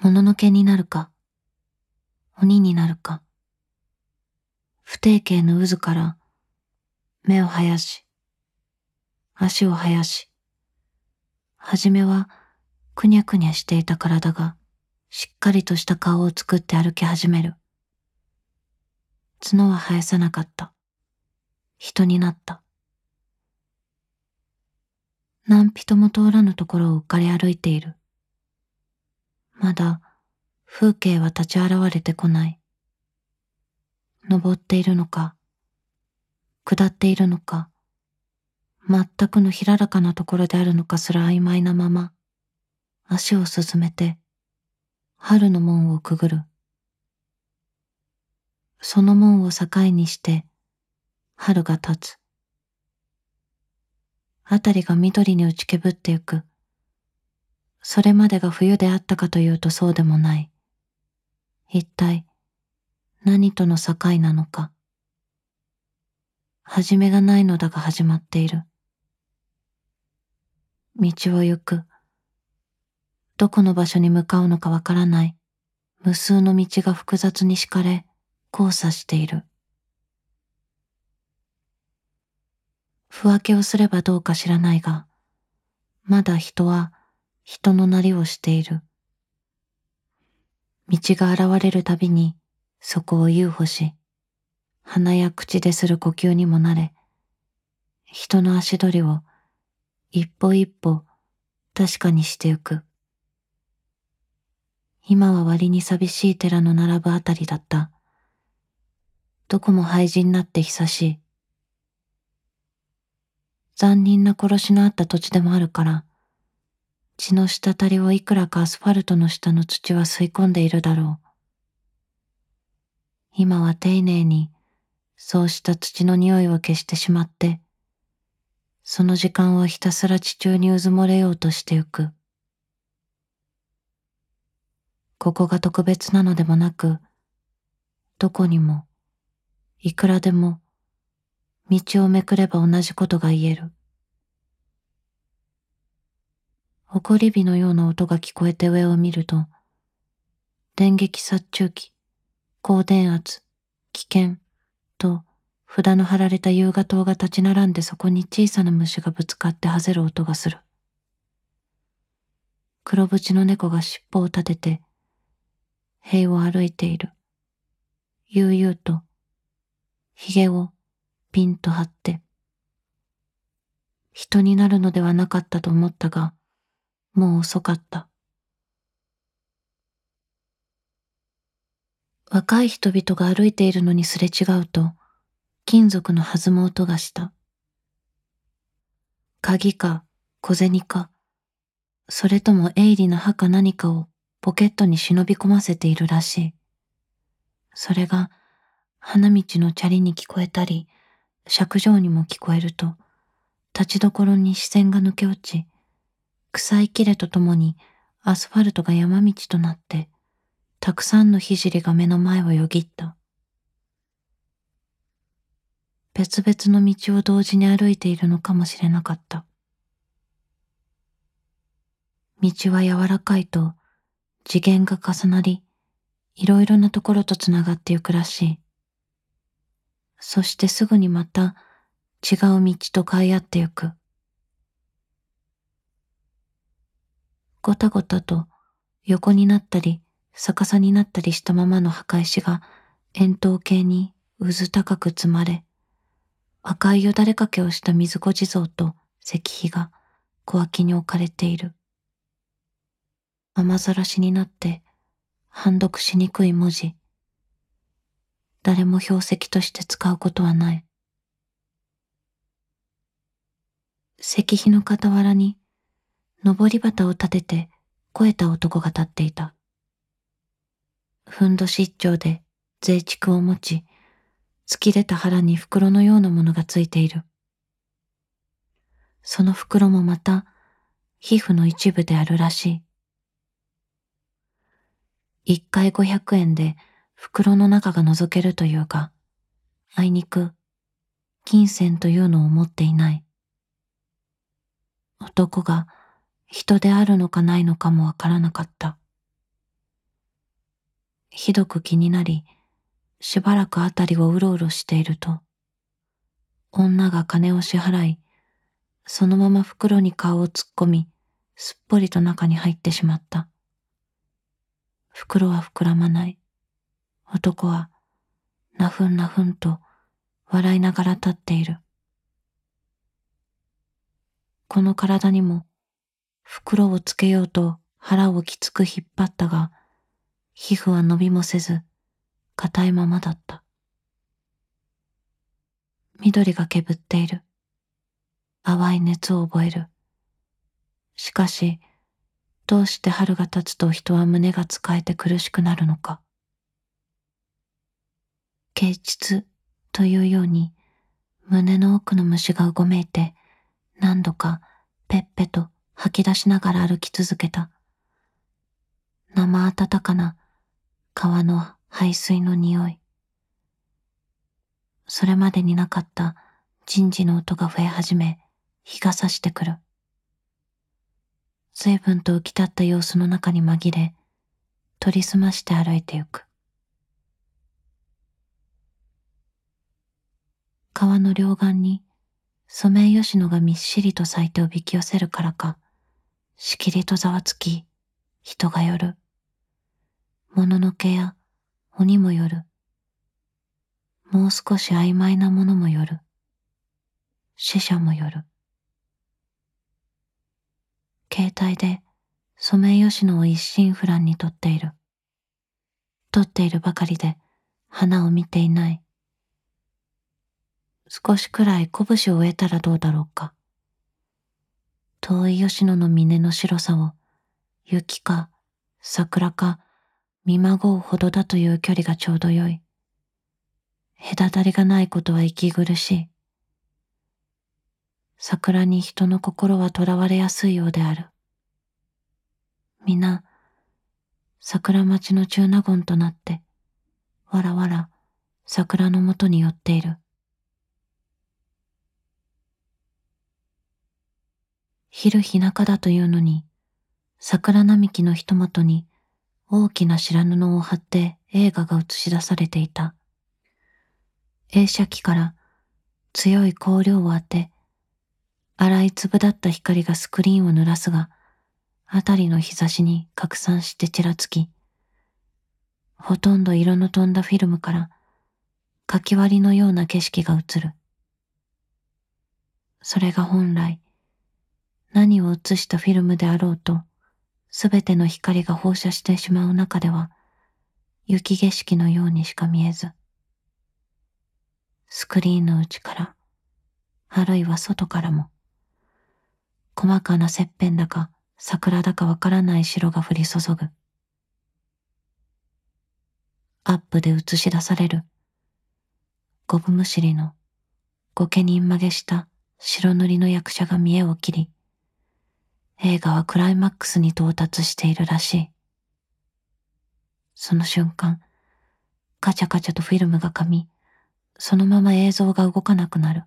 もののけになるか、鬼になるか、不定形の渦から目を生やし、足を生やし、はじめはくにゃくにゃしていた体がしっかりとした顔を作って歩き始める。角は生やさなかった。人になった。何人も通らぬところをうっかり歩いている。まだ風景は立ち現れてこない。登っているのか、下っているのか、全くの平らかなところであるのかすら曖昧なまま、足を進めて、春の門をくぐる。その門を境にして、春が立つ。あたりが緑に打ちけぶってゆく。それまでが冬であったかというとそうでもない。一体、何との境なのか。始めがないのだが始まっている。道を行く。どこの場所に向かうのかわからない無数の道が複雑に敷かれ交差している。不分けをすればどうか知らないが、まだ人は人のなりをしている。道が現れるたびにそこを遊歩し、鼻や口でする呼吸にもなれ、人の足取りを一歩一歩確かにしてゆく。今は割に寂しい寺の並ぶあたりだった。どこも廃寺になって久しい。残忍な殺しのあった土地でもあるから、血の滴りをいくらかアスファルトの下の土は吸い込んでいるだろう。今は丁寧にそうした土の匂いを消してしまって、その時間をひたすら地中にうずもれようとしてゆく。ここが特別なのでもなく、どこにも、いくらでも、道をめくれば同じことが言える。怒り火のような音が聞こえて上を見ると、電撃殺虫機、高電圧、危険、と札の貼られた夕画灯が立ち並んでそこに小さな虫がぶつかってはぜる音がする。黒縁の猫が尻尾を立てて、塀を歩いている。悠々と、髭をピンと張って。人になるのではなかったと思ったが、もう遅かった。若い人々が歩いているのにすれ違うと、金属の弾む音がした。鍵か小銭か、それとも鋭利な歯か何かをポケットに忍び込ませているらしい。それが花道のチャリに聞こえたり、尺状にも聞こえると、立ちどころに視線が抜け落ち、臭い切れとともにアスファルトが山道となって、たくさんの聖が目の前をよぎった。別々の道を同時に歩いているのかもしれなかった。道は柔らかいと次元が重なり、いろいろなところとつながってゆくらしい。そしてすぐにまた違う道と買い合ってゆく。ごたごたと横になったり逆さになったりしたままの墓石が円筒形に渦高く積まれ、赤いよだれかけをした水子地蔵と石碑が小脇に置かれている。雨ざらしになって判読しにくい文字。誰も標石として使うことはない。石碑の傍らに、登り旗を立てて、肥えた男が立っていた。ふんどし一丁で税畜を持ち、突き出た腹に袋のようなものがついている。その袋もまた皮膚の一部であるらしい。一回五百円で袋の中が覗けるというが、あいにく金銭というのを持っていない。男が人であるのかないのかもわからなかった。ひどく気になり、しばらくあたりをうろうろしていると、女が金を支払い、そのまま袋に顔を突っ込み、すっぽりと中に入ってしまった。袋は膨らまない。男は、なふんなふんと笑いながら立っている。この体にも袋をつけようと腹をきつく引っ張ったが、皮膚は伸びもせず、硬いままだった。緑がけぶっている。淡い熱を覚える。しかし、どうして春が経つと人は胸が使えて苦しくなるのか。啓蟄というように胸の奥の虫がうごめいて何度かペッペと吐き出しながら歩き続けた。生温かな川の排水の匂い。それまでになかった人事の音が増え始め、日が差してくる。随分と浮き立った様子の中に紛れ、取り澄まして歩いてゆく。川の両岸にソメイヨシノがみっしりと咲いておびき寄せるからか、しきりとざわつき、人が寄る。もののけや鬼も寄る。もう少し曖昧なものも寄る。死者も寄る。携帯でソメイヨシノを一心不乱に撮っている。撮っているばかりで花を見ていない。少しくらい拳を得たらどうだろうか。遠い吉野の峰の白さを雪か桜か見まごうほどだという距離がちょうどよい。隔たりがないことは息苦しい。桜に人の心は囚われやすいようである。皆、桜町の中納言となって、わらわら桜のもとに寄っている。昼日中だというのに、桜並木のひとまとに大きな白布を貼って映画が映し出されていた。映写機から強い光量を当て、粗い粒だった光がスクリーンを濡らすが、あたりの日差しに拡散してちらつき、ほとんど色の飛んだフィルムから、かき割りのような景色が映る。それが本来、何を映したフィルムであろうと、すべての光が放射してしまう中では、雪景色のようにしか見えず、スクリーンの内から、あるいは外からも、細かな切片だか桜だかわからない白が降り注ぐ。アップで映し出される、ゴブムシリの、御家人曲げした白塗りの役者が見栄を切り、映画はクライマックスに到達しているらしい。その瞬間、カチャカチャとフィルムが噛み、そのまま映像が動かなくなる。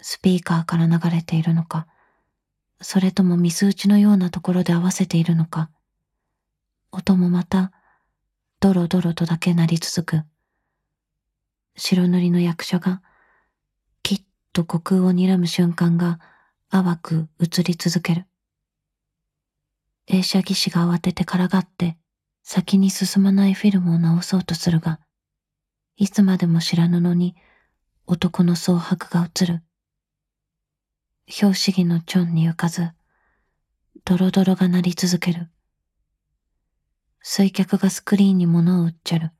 スピーカーから流れているのか、それとも水打ちのようなところで合わせているのか、音もまた、ドロドロとだけ鳴り続く。白塗りの役所が、きっと虚空を睨む瞬間が淡く映り続ける。映写技師が慌ててからがって先に進まないフィルムを直そうとするが、いつまでも知らぬのに男の蒼白が映る。拍子木のチョンに浮かず、ドロドロが鳴り続ける。水脚がスクリーンに物を売っちゃる。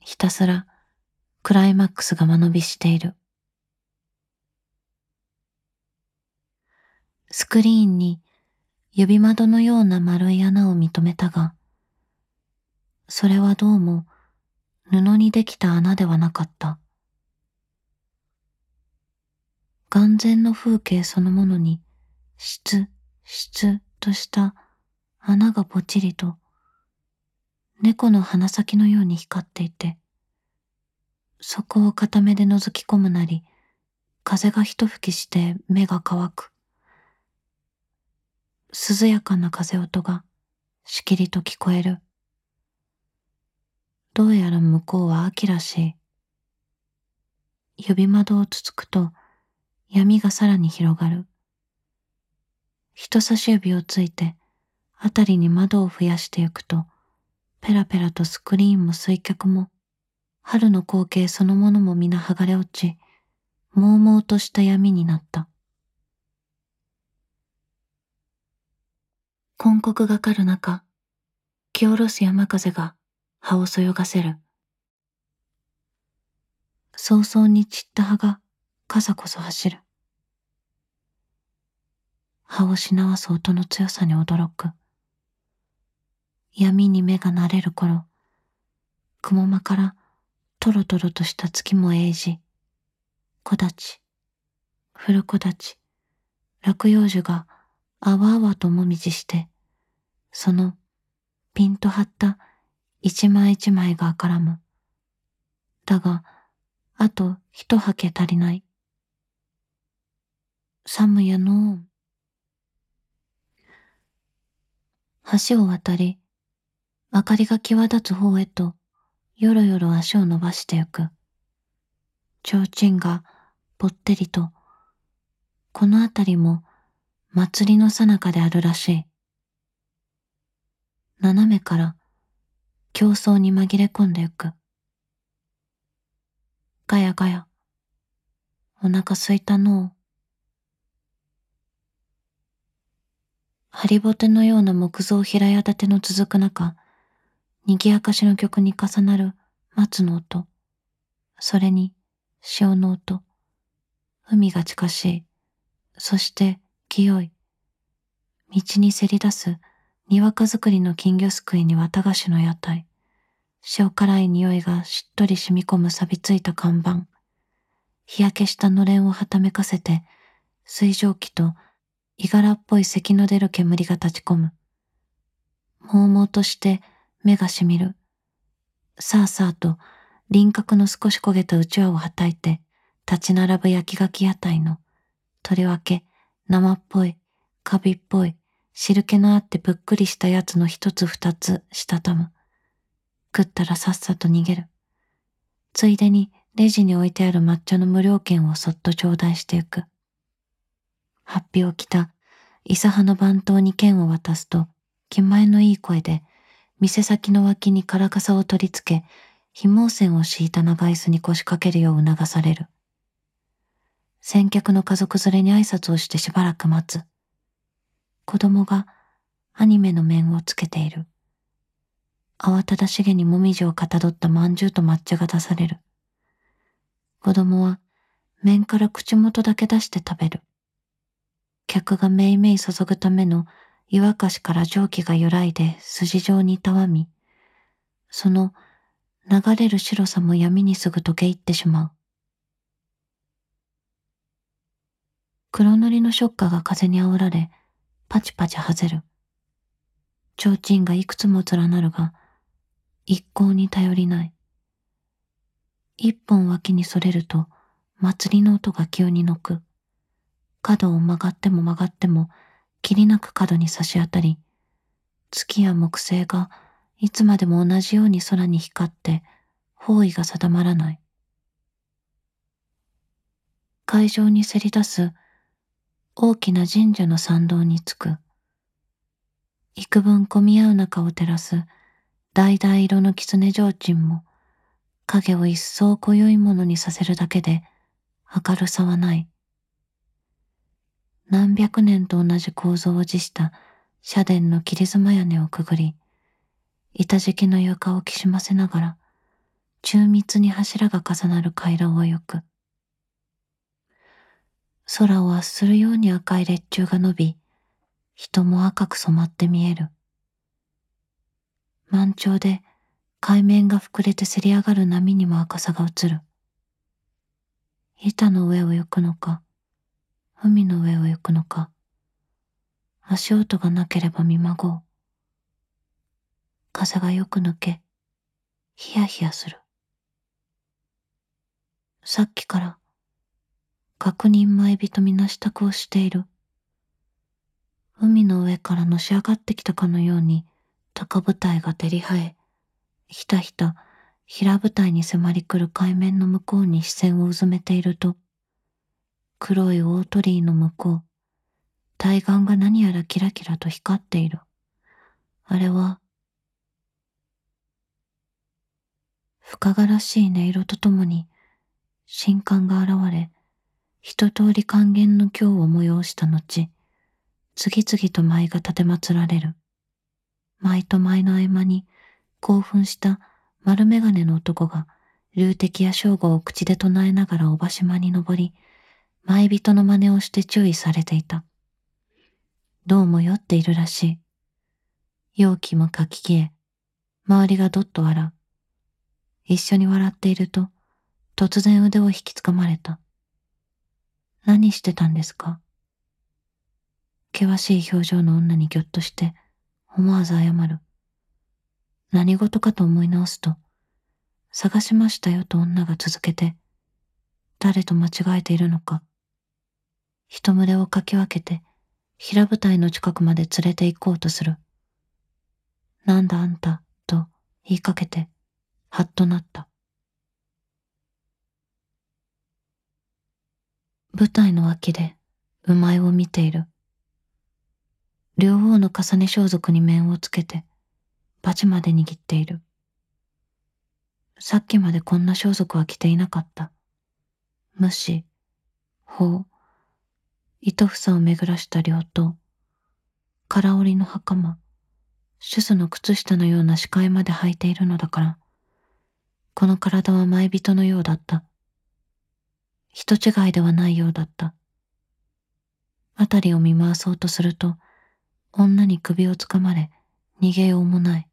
ひたすらクライマックスが間延びしている。スクリーンに指窓のような丸い穴を認めたが、それはどうも布にできた穴ではなかった。眼前の風景そのものに、質、質とした穴がぽちりと、猫の鼻先のように光っていて、そこを片目で覗き込むなり、風が一吹きして目が乾く。涼やかな風音がしきりと聞こえる。どうやら向こうは秋らしい。指窓をつつくと闇がさらに広がる。人差し指をついてあたりに窓を増やしてゆくとペラペラとスクリーンも水脚も春の光景そのものも皆剥がれ落ち朦々とした闇になった。根刻がかる中、気下ろす山風が葉をそよがせる。早々に散った葉が傘こそ走る。葉をしなわす音の強さに驚く。闇に目が慣れる頃、雲間からトロトロとした月も栄じ、木立、古木立、落葉樹があわあわともみじして、そのピンと張った一枚一枚が絡む。だが、あと一はけ足りない。寒やの橋を渡り、明かりが際立つ方へと、よろよろ足を伸ばしてゆく。提灯がぽってりと、この辺りも祭りの最中であるらしい。斜めから競争に紛れ込んでゆく。ガヤガヤ。お腹すいたのう。ハリボテのような木造平屋建ての続く中、賑やかしの曲に重なる松の音、それに潮の音、海が近しい、そして清い、道にせり出すにわか作りの金魚すくいに綿菓子の屋台、塩辛い匂いがしっとり染み込む錆びついた看板、日焼けしたのれんをはためかせて、水蒸気といがらっぽい咳の出る煙が立ち込む。もうもうとして目がしみる。さあさあと輪郭の少し焦げたうちわをはたいて、立ち並ぶ焼き柿屋台の、とりわけ生っぽい、カビっぽい、汁気のあってぷっくりしたやつの一つ二つしたたむ。食ったらさっさと逃げる。ついでにレジに置いてある抹茶の無料券をそっと頂戴してゆく。ハッピを着た伊佐派の番頭に券を渡すと、気前のいい声で、店先の脇にカラカサを取り付け、紐線を敷いた長椅子に腰掛けるよう促される。先客の家族連れに挨拶をしてしばらく待つ。子供がアニメの面をつけている。慌ただしげにもみじをかたどったまんじゅうと抹茶が出される。子供は面から口元だけ出して食べる。客がめいめい注ぐための湯沸かしから蒸気が揺らいで筋状にたわみ、その流れる白さも闇にすぐ溶け入ってしまう。黒塗りのショッカーが風に煽られ、パチパチ外る。提灯がいくつも連なるが、一向に頼りない。一本脇にそれると、祭りの音が急にのく。角を曲がっても曲がっても、きりなく角に差し当たり、月や木星がいつまでも同じように空に光って、方位が定まらない。会場にせり出す大きな神社の参道に着く。幾分混み合う中を照らす橙色の狐提灯も影を一層濃いものにさせるだけで明るさはない。何百年と同じ構造を持した社殿の切妻屋根をくぐり、板敷きの床をきしませながら、中密に柱が重なる階段を行く。空を圧するように赤い列柱が伸び、人も赤く染まって見える。満潮で海面が膨れてせり上がる波にも赤さが映る。板の上を行くのか、海の上を行くのか、足音がなければ見まごう。風がよく抜け、ヒヤヒヤする。さっきから確認前人みな支度をしている。海の上からのし上がってきたかのように高舞台が照り生え、ひたひた平舞台に迫り来る海面の向こうに視線をうずめていると、黒い大鳥居の向こう、対岸が何やらキラキラと光っている。あれは、深々しい音色とともに、神官が現れ、一通り還元の今日を催した後、次々と舞が立て祀られる。舞と舞の合間に、興奮した丸眼鏡の男が、流敵や正午を口で唱えながらおばしまに登り、舞人の真似をして注意されていた。どうも酔っているらしい。容器もかき消え、周りがどっと笑う。一緒に笑っていると、突然腕を引きつかまれた。何してたんですか？険しい表情の女にぎょっとして、思わず謝る。何事かと思い直すと、探しましたよと女が続けて、誰と間違えているのか。人群れをかき分けて、平舞台の近くまで連れて行こうとする。なんだあんた、と言いかけて、はっとなった。舞台の脇で馬いを見ている。両方の重ね装束に面をつけて、バチまで握っている。さっきまでこんな装束は着ていなかった。無視、法、糸房を巡らした両刀、空織りの袴、シュスの靴下のような視界まで履いているのだから、この体は舞人のようだった。人違いではないようだった。あたりを見回そうとすると、女に首をつかまれ、逃げようもない。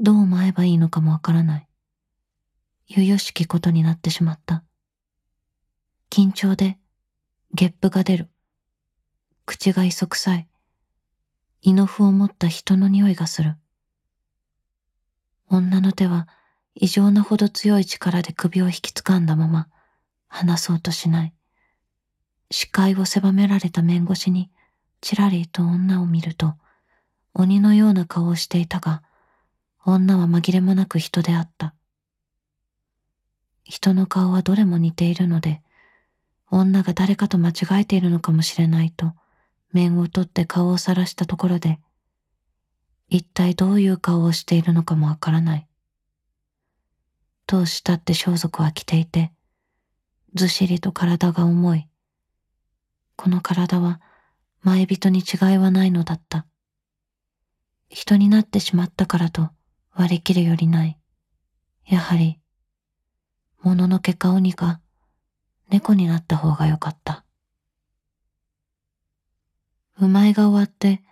どう舞えばいいのかもわからない。ゆゆしきことになってしまった。緊張で、ゲップが出る。口が磯臭い。胃の符を持った人の匂いがする。女の手は、異常なほど強い力で首を引きつかんだまま、話そうとしない。視界を狭められた面越しに、ちらりと女を見ると、鬼のような顔をしていたが、女は紛れもなく人であった。人の顔はどれも似ているので、女が誰かと間違えているのかもしれないと、面を取って顔をさらしたところで、一体どういう顔をしているのかもわからない。当したって装束は着ていて、ずしりと体が重い。この体は前人に違いはないのだった。人になってしまったからと割り切るよりない。やはり、もののけか鬼が猫になった方がよかった。うまいが終わって、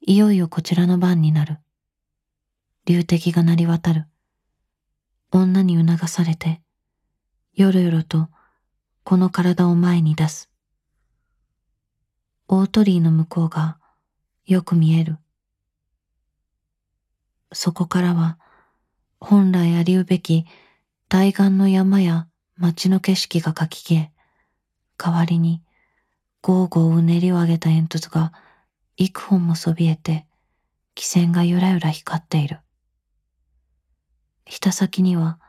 いよいよこちらの番になる。流敵が鳴り渡る。女に促されて、よろよろとこの体を前に出す。大鳥居の向こうがよく見える。そこからは本来ありうべき対岸の山や街の景色がかき消え、代わりにゴーゴーうねりを上げた煙突が幾本もそびえて、汽船がゆらゆら光っている。ひた先には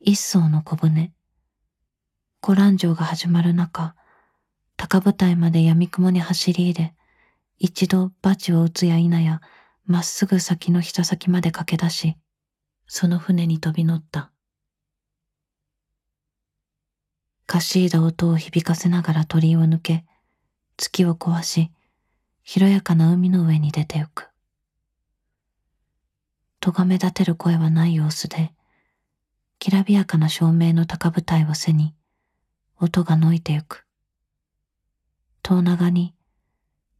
一層の小舟。古蘭城が始まる中、高舞台まで闇雲に走り入れ、一度バチを打つや否や、まっすぐ先のひた先まで駆け出し、その船に飛び乗った。かしいだ音を響かせながら鳥居を抜け、月を壊し、広やかな海の上に出てゆく。咎め立てる声はない様子で、きらびやかな照明の高舞台を背に、音がのいてゆく。遠長に、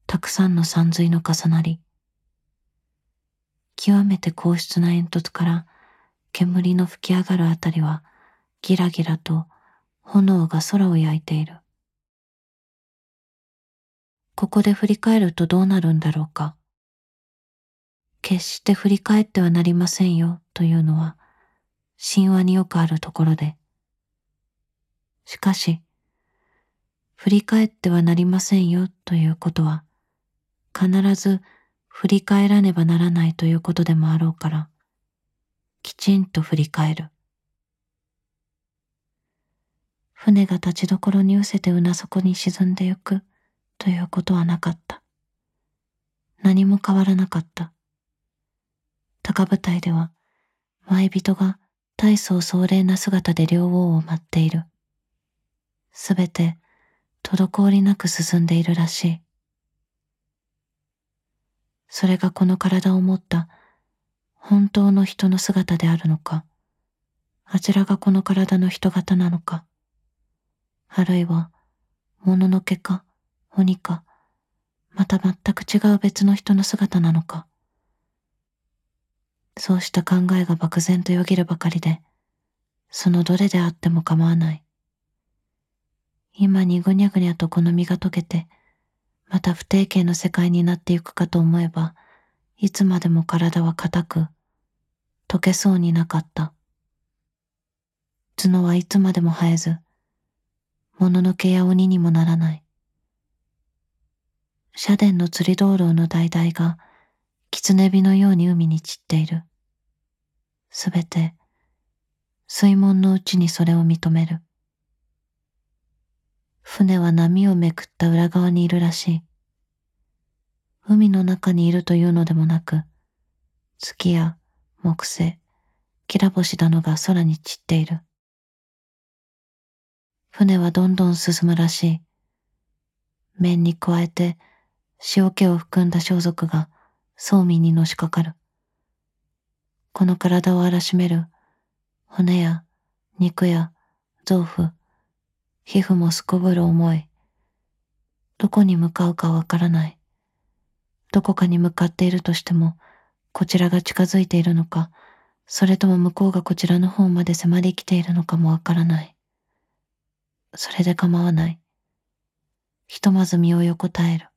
たくさんの山水の重なり、極めて硬質な煙突から煙の吹き上がるあたりは、ギラギラと炎が空を焼いている。ここで振り返るとどうなるんだろうか。決して振り返ってはなりませんよというのは神話によくあるところで。しかし、振り返ってはなりませんよということは必ず振り返らねばならないということでもあろうから、きちんと振り返る。船が立ちどころに失せて船底に沈んでゆくということはなかった。何も変わらなかった。高舞台では、前人が大層壮麗な姿で両王を待っている。すべて、滞りなく進んでいるらしい。それがこの体を持った本当の人の姿であるのか、あちらがこの体の人型なのか、あるいは、もののけか、鬼か、また全く違う別の人の姿なのか。そうした考えが漠然とよぎるばかりで、そのどれであっても構わない。今にぐにゃぐにゃとこの身が溶けて、また不定形の世界になっていくかと思えば、いつまでも体は硬く、溶けそうになかった。角はいつまでも生えず、もののけや鬼にもならない。社殿の釣り道路の橙が、狐火のように海に散っている。すべて、水門のうちにそれを認める。船は波をめくった裏側にいるらしい。海の中にいるというのでもなく、月や木星、きら星だのが空に散っている。船はどんどん進むらしい。面に加えて塩気を含んだ装束が装民にのしかかる。この体を荒らしめる骨や肉や臓腑、皮膚もすこぶる重い。どこに向かうかわからない。どこかに向かっているとしても、こちらが近づいているのか、それとも向こうがこちらの方まで迫り来ているのかもわからない。それで構わない。ひとまず身を横たえる。